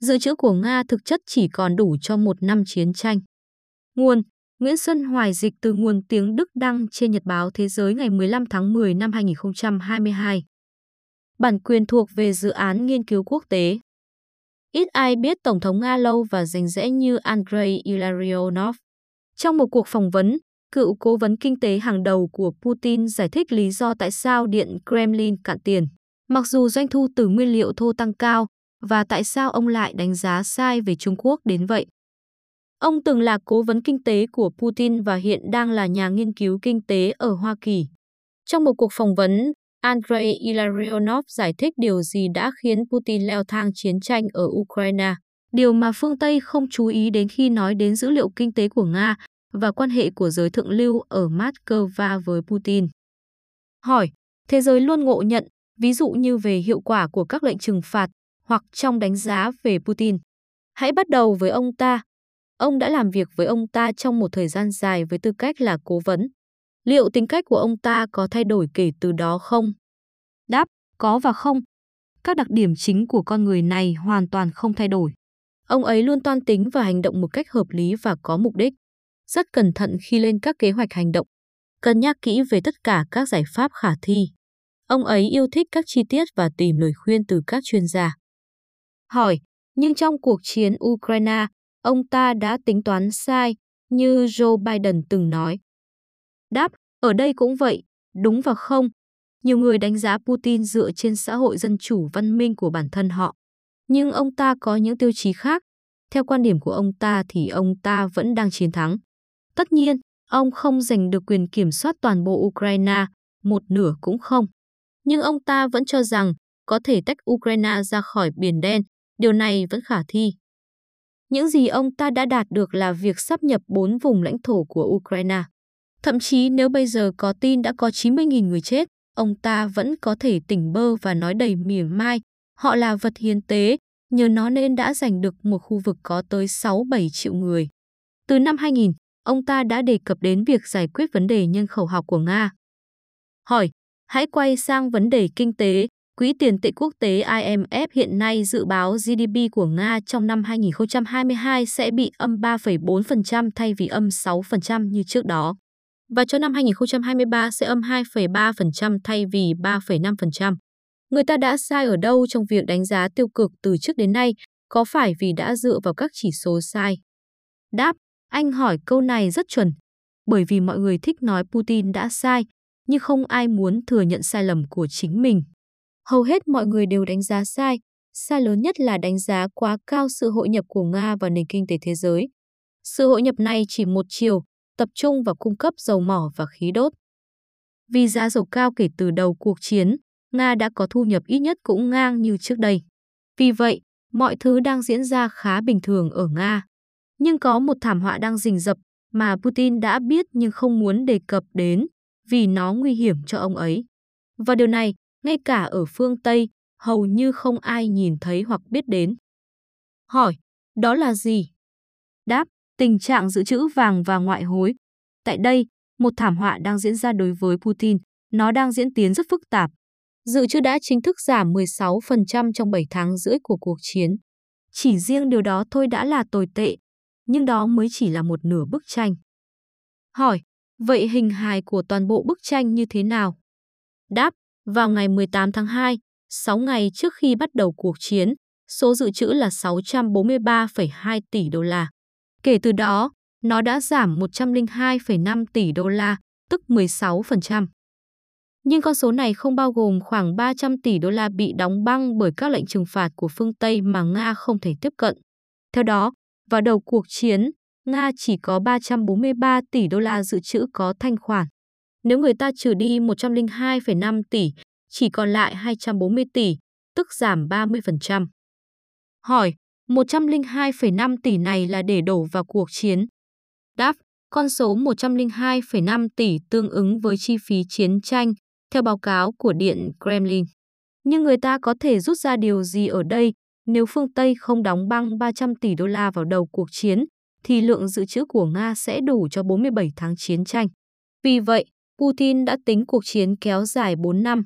dự trữ của Nga thực chất chỉ còn đủ cho một năm chiến tranh. Nguồn Nguyễn Xuân Hoài dịch từ nguồn tiếng Đức đăng trên Nhật báo Thế giới ngày 15 tháng 10 năm 2022. Bản quyền thuộc về dự án nghiên cứu quốc tế. Ít ai biết Tổng thống Nga lâu và rành rẽ như Andrei Ilarionov. Trong một cuộc phỏng vấn, cựu cố vấn kinh tế hàng đầu của Putin giải thích lý do tại sao Điện Kremlin cạn tiền. Mặc dù doanh thu từ nguyên liệu thô tăng cao, và tại sao ông lại đánh giá sai về Trung Quốc đến vậy. Ông từng là cố vấn kinh tế của Putin và hiện đang là nhà nghiên cứu kinh tế ở Hoa Kỳ. Trong một cuộc phỏng vấn, Andrei Ilarionov giải thích điều gì đã khiến Putin leo thang chiến tranh ở Ukraine, điều mà phương Tây không chú ý đến khi nói đến dữ liệu kinh tế của Nga và quan hệ của giới thượng lưu ở Moscow với Putin. Hỏi, thế giới luôn ngộ nhận, ví dụ như về hiệu quả của các lệnh trừng phạt hoặc trong đánh giá về Putin. Hãy bắt đầu với ông ta. Ông đã làm việc với ông ta trong một thời gian dài với tư cách là cố vấn. Liệu tính cách của ông ta có thay đổi kể từ đó không? Đáp, có và không. Các đặc điểm chính của con người này hoàn toàn không thay đổi. Ông ấy luôn toan tính và hành động một cách hợp lý và có mục đích. Rất cẩn thận khi lên các kế hoạch hành động. Cân nhắc kỹ về tất cả các giải pháp khả thi. Ông ấy yêu thích các chi tiết và tìm lời khuyên từ các chuyên gia. Hỏi, nhưng trong cuộc chiến Ukraine, ông ta đã tính toán sai, như Joe Biden từng nói. Đáp, ở đây cũng vậy, đúng và không. Nhiều người đánh giá Putin dựa trên xã hội dân chủ văn minh của bản thân họ. Nhưng ông ta có những tiêu chí khác. Theo quan điểm của ông ta thì ông ta vẫn đang chiến thắng. Tất nhiên, ông không giành được quyền kiểm soát toàn bộ Ukraine, một nửa cũng không. Nhưng ông ta vẫn cho rằng có thể tách Ukraine ra khỏi Biển Đen điều này vẫn khả thi. Những gì ông ta đã đạt được là việc sắp nhập bốn vùng lãnh thổ của Ukraine. Thậm chí nếu bây giờ có tin đã có 90.000 người chết, ông ta vẫn có thể tỉnh bơ và nói đầy mỉa mai, họ là vật hiến tế, nhờ nó nên đã giành được một khu vực có tới 6-7 triệu người. Từ năm 2000, ông ta đã đề cập đến việc giải quyết vấn đề nhân khẩu học của Nga. Hỏi, hãy quay sang vấn đề kinh tế, Quỹ tiền tệ quốc tế IMF hiện nay dự báo GDP của Nga trong năm 2022 sẽ bị âm 3,4% thay vì âm 6% như trước đó. Và cho năm 2023 sẽ âm 2,3% thay vì 3,5%. Người ta đã sai ở đâu trong việc đánh giá tiêu cực từ trước đến nay, có phải vì đã dựa vào các chỉ số sai? Đáp, anh hỏi câu này rất chuẩn. Bởi vì mọi người thích nói Putin đã sai, nhưng không ai muốn thừa nhận sai lầm của chính mình hầu hết mọi người đều đánh giá sai. Sai lớn nhất là đánh giá quá cao sự hội nhập của Nga vào nền kinh tế thế giới. Sự hội nhập này chỉ một chiều, tập trung vào cung cấp dầu mỏ và khí đốt. Vì giá dầu cao kể từ đầu cuộc chiến, Nga đã có thu nhập ít nhất cũng ngang như trước đây. Vì vậy, mọi thứ đang diễn ra khá bình thường ở Nga. Nhưng có một thảm họa đang rình rập mà Putin đã biết nhưng không muốn đề cập đến vì nó nguy hiểm cho ông ấy. Và điều này ngay cả ở phương Tây, hầu như không ai nhìn thấy hoặc biết đến. Hỏi, đó là gì? Đáp, tình trạng dự trữ vàng và ngoại hối. Tại đây, một thảm họa đang diễn ra đối với Putin, nó đang diễn tiến rất phức tạp. Dự trữ đã chính thức giảm 16% trong 7 tháng rưỡi của cuộc chiến. Chỉ riêng điều đó thôi đã là tồi tệ, nhưng đó mới chỉ là một nửa bức tranh. Hỏi, vậy hình hài của toàn bộ bức tranh như thế nào? Đáp, vào ngày 18 tháng 2, 6 ngày trước khi bắt đầu cuộc chiến, số dự trữ là 643,2 tỷ đô la. Kể từ đó, nó đã giảm 102,5 tỷ đô la, tức 16%. Nhưng con số này không bao gồm khoảng 300 tỷ đô la bị đóng băng bởi các lệnh trừng phạt của phương Tây mà Nga không thể tiếp cận. Theo đó, vào đầu cuộc chiến, Nga chỉ có 343 tỷ đô la dự trữ có thanh khoản. Nếu người ta trừ đi 102,5 tỷ, chỉ còn lại 240 tỷ, tức giảm 30%. Hỏi, 102,5 tỷ này là để đổ vào cuộc chiến. Đáp, con số 102,5 tỷ tương ứng với chi phí chiến tranh, theo báo cáo của Điện Kremlin. Nhưng người ta có thể rút ra điều gì ở đây nếu phương Tây không đóng băng 300 tỷ đô la vào đầu cuộc chiến, thì lượng dự trữ của Nga sẽ đủ cho 47 tháng chiến tranh. Vì vậy, Putin đã tính cuộc chiến kéo dài 4 năm.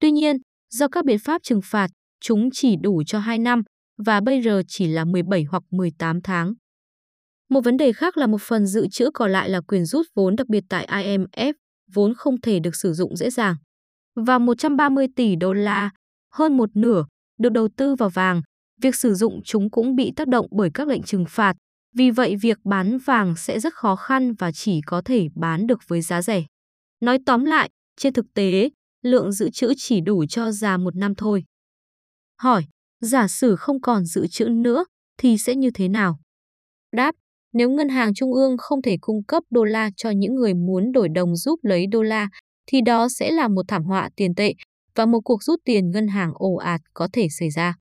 Tuy nhiên, do các biện pháp trừng phạt, chúng chỉ đủ cho 2 năm, và bây giờ chỉ là 17 hoặc 18 tháng. Một vấn đề khác là một phần dự trữ còn lại là quyền rút vốn đặc biệt tại IMF, vốn không thể được sử dụng dễ dàng. Và 130 tỷ đô la, hơn một nửa, được đầu tư vào vàng, việc sử dụng chúng cũng bị tác động bởi các lệnh trừng phạt, vì vậy việc bán vàng sẽ rất khó khăn và chỉ có thể bán được với giá rẻ. Nói tóm lại, trên thực tế, lượng dự trữ chỉ đủ cho già một năm thôi. Hỏi, giả sử không còn dự trữ nữa thì sẽ như thế nào? Đáp, nếu ngân hàng trung ương không thể cung cấp đô la cho những người muốn đổi đồng giúp lấy đô la, thì đó sẽ là một thảm họa tiền tệ và một cuộc rút tiền ngân hàng ồ ạt có thể xảy ra.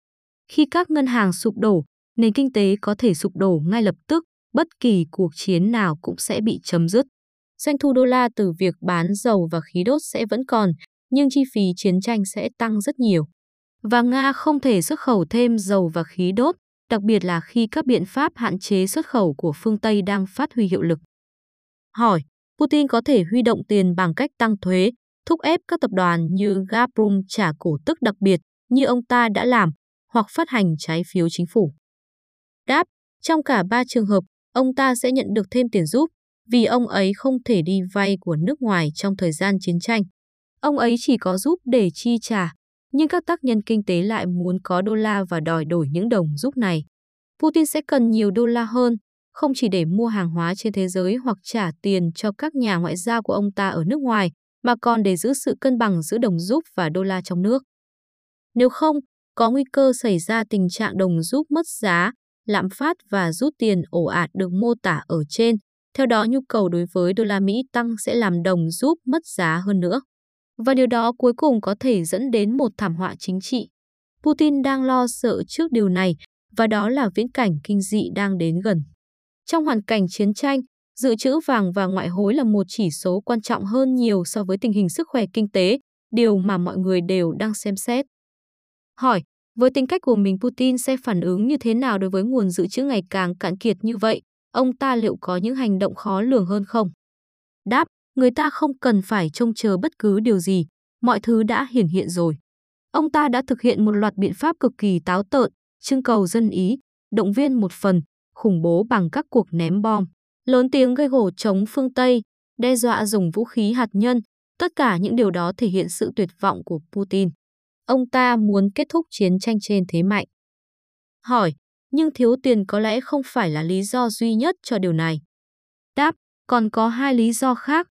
Khi các ngân hàng sụp đổ, nền kinh tế có thể sụp đổ ngay lập tức, bất kỳ cuộc chiến nào cũng sẽ bị chấm dứt. Doanh thu đô la từ việc bán dầu và khí đốt sẽ vẫn còn, nhưng chi phí chiến tranh sẽ tăng rất nhiều. Và Nga không thể xuất khẩu thêm dầu và khí đốt, đặc biệt là khi các biện pháp hạn chế xuất khẩu của phương Tây đang phát huy hiệu lực. Hỏi, Putin có thể huy động tiền bằng cách tăng thuế, thúc ép các tập đoàn như Gazprom trả cổ tức đặc biệt như ông ta đã làm, hoặc phát hành trái phiếu chính phủ. Đáp, trong cả ba trường hợp, ông ta sẽ nhận được thêm tiền giúp, vì ông ấy không thể đi vay của nước ngoài trong thời gian chiến tranh. Ông ấy chỉ có giúp để chi trả, nhưng các tác nhân kinh tế lại muốn có đô la và đòi đổi những đồng giúp này. Putin sẽ cần nhiều đô la hơn, không chỉ để mua hàng hóa trên thế giới hoặc trả tiền cho các nhà ngoại giao của ông ta ở nước ngoài, mà còn để giữ sự cân bằng giữa đồng rúp và đô la trong nước. Nếu không, có nguy cơ xảy ra tình trạng đồng rúp mất giá, lạm phát và rút tiền ổ ạt được mô tả ở trên. Theo đó, nhu cầu đối với đô la Mỹ tăng sẽ làm đồng rúp mất giá hơn nữa. Và điều đó cuối cùng có thể dẫn đến một thảm họa chính trị. Putin đang lo sợ trước điều này, và đó là viễn cảnh kinh dị đang đến gần. Trong hoàn cảnh chiến tranh, dự trữ vàng và ngoại hối là một chỉ số quan trọng hơn nhiều so với tình hình sức khỏe kinh tế, điều mà mọi người đều đang xem xét. Hỏi, với tính cách của mình Putin sẽ phản ứng như thế nào đối với nguồn dự trữ ngày càng cạn kiệt như vậy? Ông ta liệu có những hành động khó lường hơn không? Đáp, người ta không cần phải trông chờ bất cứ điều gì, mọi thứ đã hiển hiện rồi. Ông ta đã thực hiện một loạt biện pháp cực kỳ táo tợn, trưng cầu dân ý, động viên một phần, khủng bố bằng các cuộc ném bom, lớn tiếng gây gổ chống phương Tây, đe dọa dùng vũ khí hạt nhân, tất cả những điều đó thể hiện sự tuyệt vọng của Putin. Ông ta muốn kết thúc chiến tranh trên thế mạnh. Hỏi, nhưng thiếu tiền có lẽ không phải là lý do duy nhất cho điều này. Đáp, còn có hai lý do khác.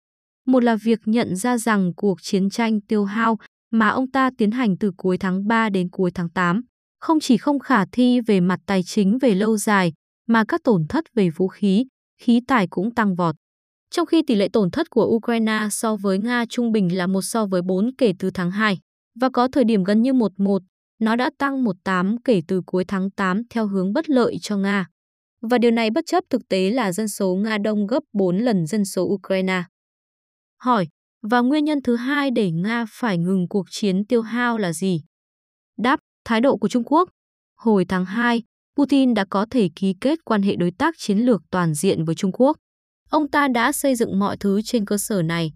Một là việc nhận ra rằng cuộc chiến tranh tiêu hao mà ông ta tiến hành từ cuối tháng 3 đến cuối tháng 8 không chỉ không khả thi về mặt tài chính về lâu dài, mà các tổn thất về vũ khí, khí tài cũng tăng vọt. Trong khi tỷ lệ tổn thất của Ukraine so với Nga trung bình là một so với 4 kể từ tháng 2, và có thời điểm gần như 1-1, nó đã tăng 18 kể từ cuối tháng 8 theo hướng bất lợi cho Nga. Và điều này bất chấp thực tế là dân số Nga đông gấp 4 lần dân số Ukraine. Hỏi, và nguyên nhân thứ hai để Nga phải ngừng cuộc chiến tiêu hao là gì? Đáp, thái độ của Trung Quốc. Hồi tháng 2, Putin đã có thể ký kết quan hệ đối tác chiến lược toàn diện với Trung Quốc. Ông ta đã xây dựng mọi thứ trên cơ sở này.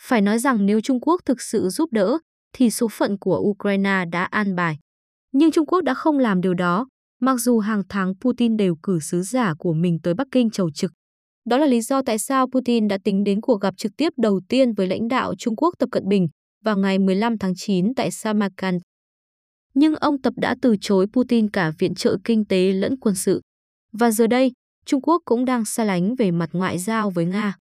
Phải nói rằng nếu Trung Quốc thực sự giúp đỡ, thì số phận của Ukraine đã an bài. Nhưng Trung Quốc đã không làm điều đó, mặc dù hàng tháng Putin đều cử sứ giả của mình tới Bắc Kinh chầu trực. Đó là lý do tại sao Putin đã tính đến cuộc gặp trực tiếp đầu tiên với lãnh đạo Trung Quốc Tập Cận Bình vào ngày 15 tháng 9 tại Samarkand nhưng ông Tập đã từ chối Putin cả viện trợ kinh tế lẫn quân sự. Và giờ đây, Trung Quốc cũng đang xa lánh về mặt ngoại giao với Nga.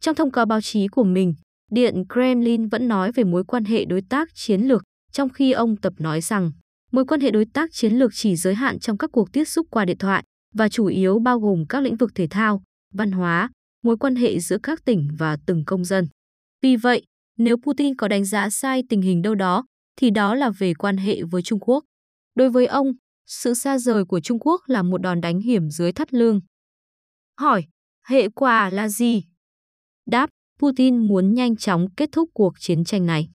Trong thông cáo báo chí của mình, Điện Kremlin vẫn nói về mối quan hệ đối tác chiến lược, trong khi ông Tập nói rằng mối quan hệ đối tác chiến lược chỉ giới hạn trong các cuộc tiếp xúc qua điện thoại và chủ yếu bao gồm các lĩnh vực thể thao, văn hóa, mối quan hệ giữa các tỉnh và từng công dân. Vì vậy, nếu Putin có đánh giá sai tình hình đâu đó, thì đó là về quan hệ với Trung Quốc. Đối với ông, sự xa rời của Trung Quốc là một đòn đánh hiểm dưới thắt lưng. Hỏi, hệ quả là gì? Đáp, Putin muốn nhanh chóng kết thúc cuộc chiến tranh này.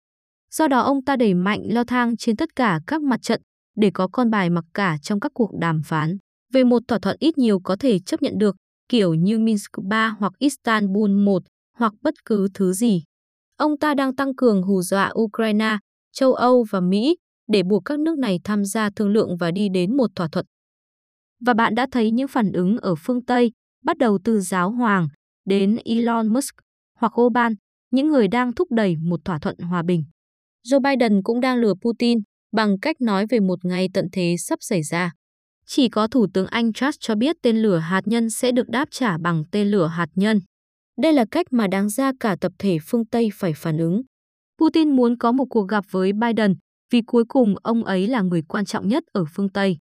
Do đó ông ta đẩy mạnh leo thang trên tất cả các mặt trận để có con bài mặc cả trong các cuộc đàm phán về một thỏa thuận ít nhiều có thể chấp nhận được, kiểu như Minsk 3 hoặc Istanbul 1 hoặc bất cứ thứ gì. Ông ta đang tăng cường hù dọa Ukraine châu Âu và Mỹ để buộc các nước này tham gia thương lượng và đi đến một thỏa thuận Và bạn đã thấy những phản ứng ở phương Tây, bắt đầu từ giáo hoàng đến Elon Musk hoặc Oban, những người đang thúc đẩy một thỏa thuận hòa bình. Joe Biden cũng đang lừa Putin bằng cách nói về một ngày tận thế sắp xảy ra. Chỉ có Thủ tướng Anh Truss cho biết tên lửa hạt nhân sẽ được đáp trả bằng tên lửa hạt nhân. Đây là cách mà đáng ra cả tập thể phương Tây phải phản ứng. Putin muốn có một cuộc gặp với Biden vì cuối cùng ông ấy là người quan trọng nhất ở phương Tây.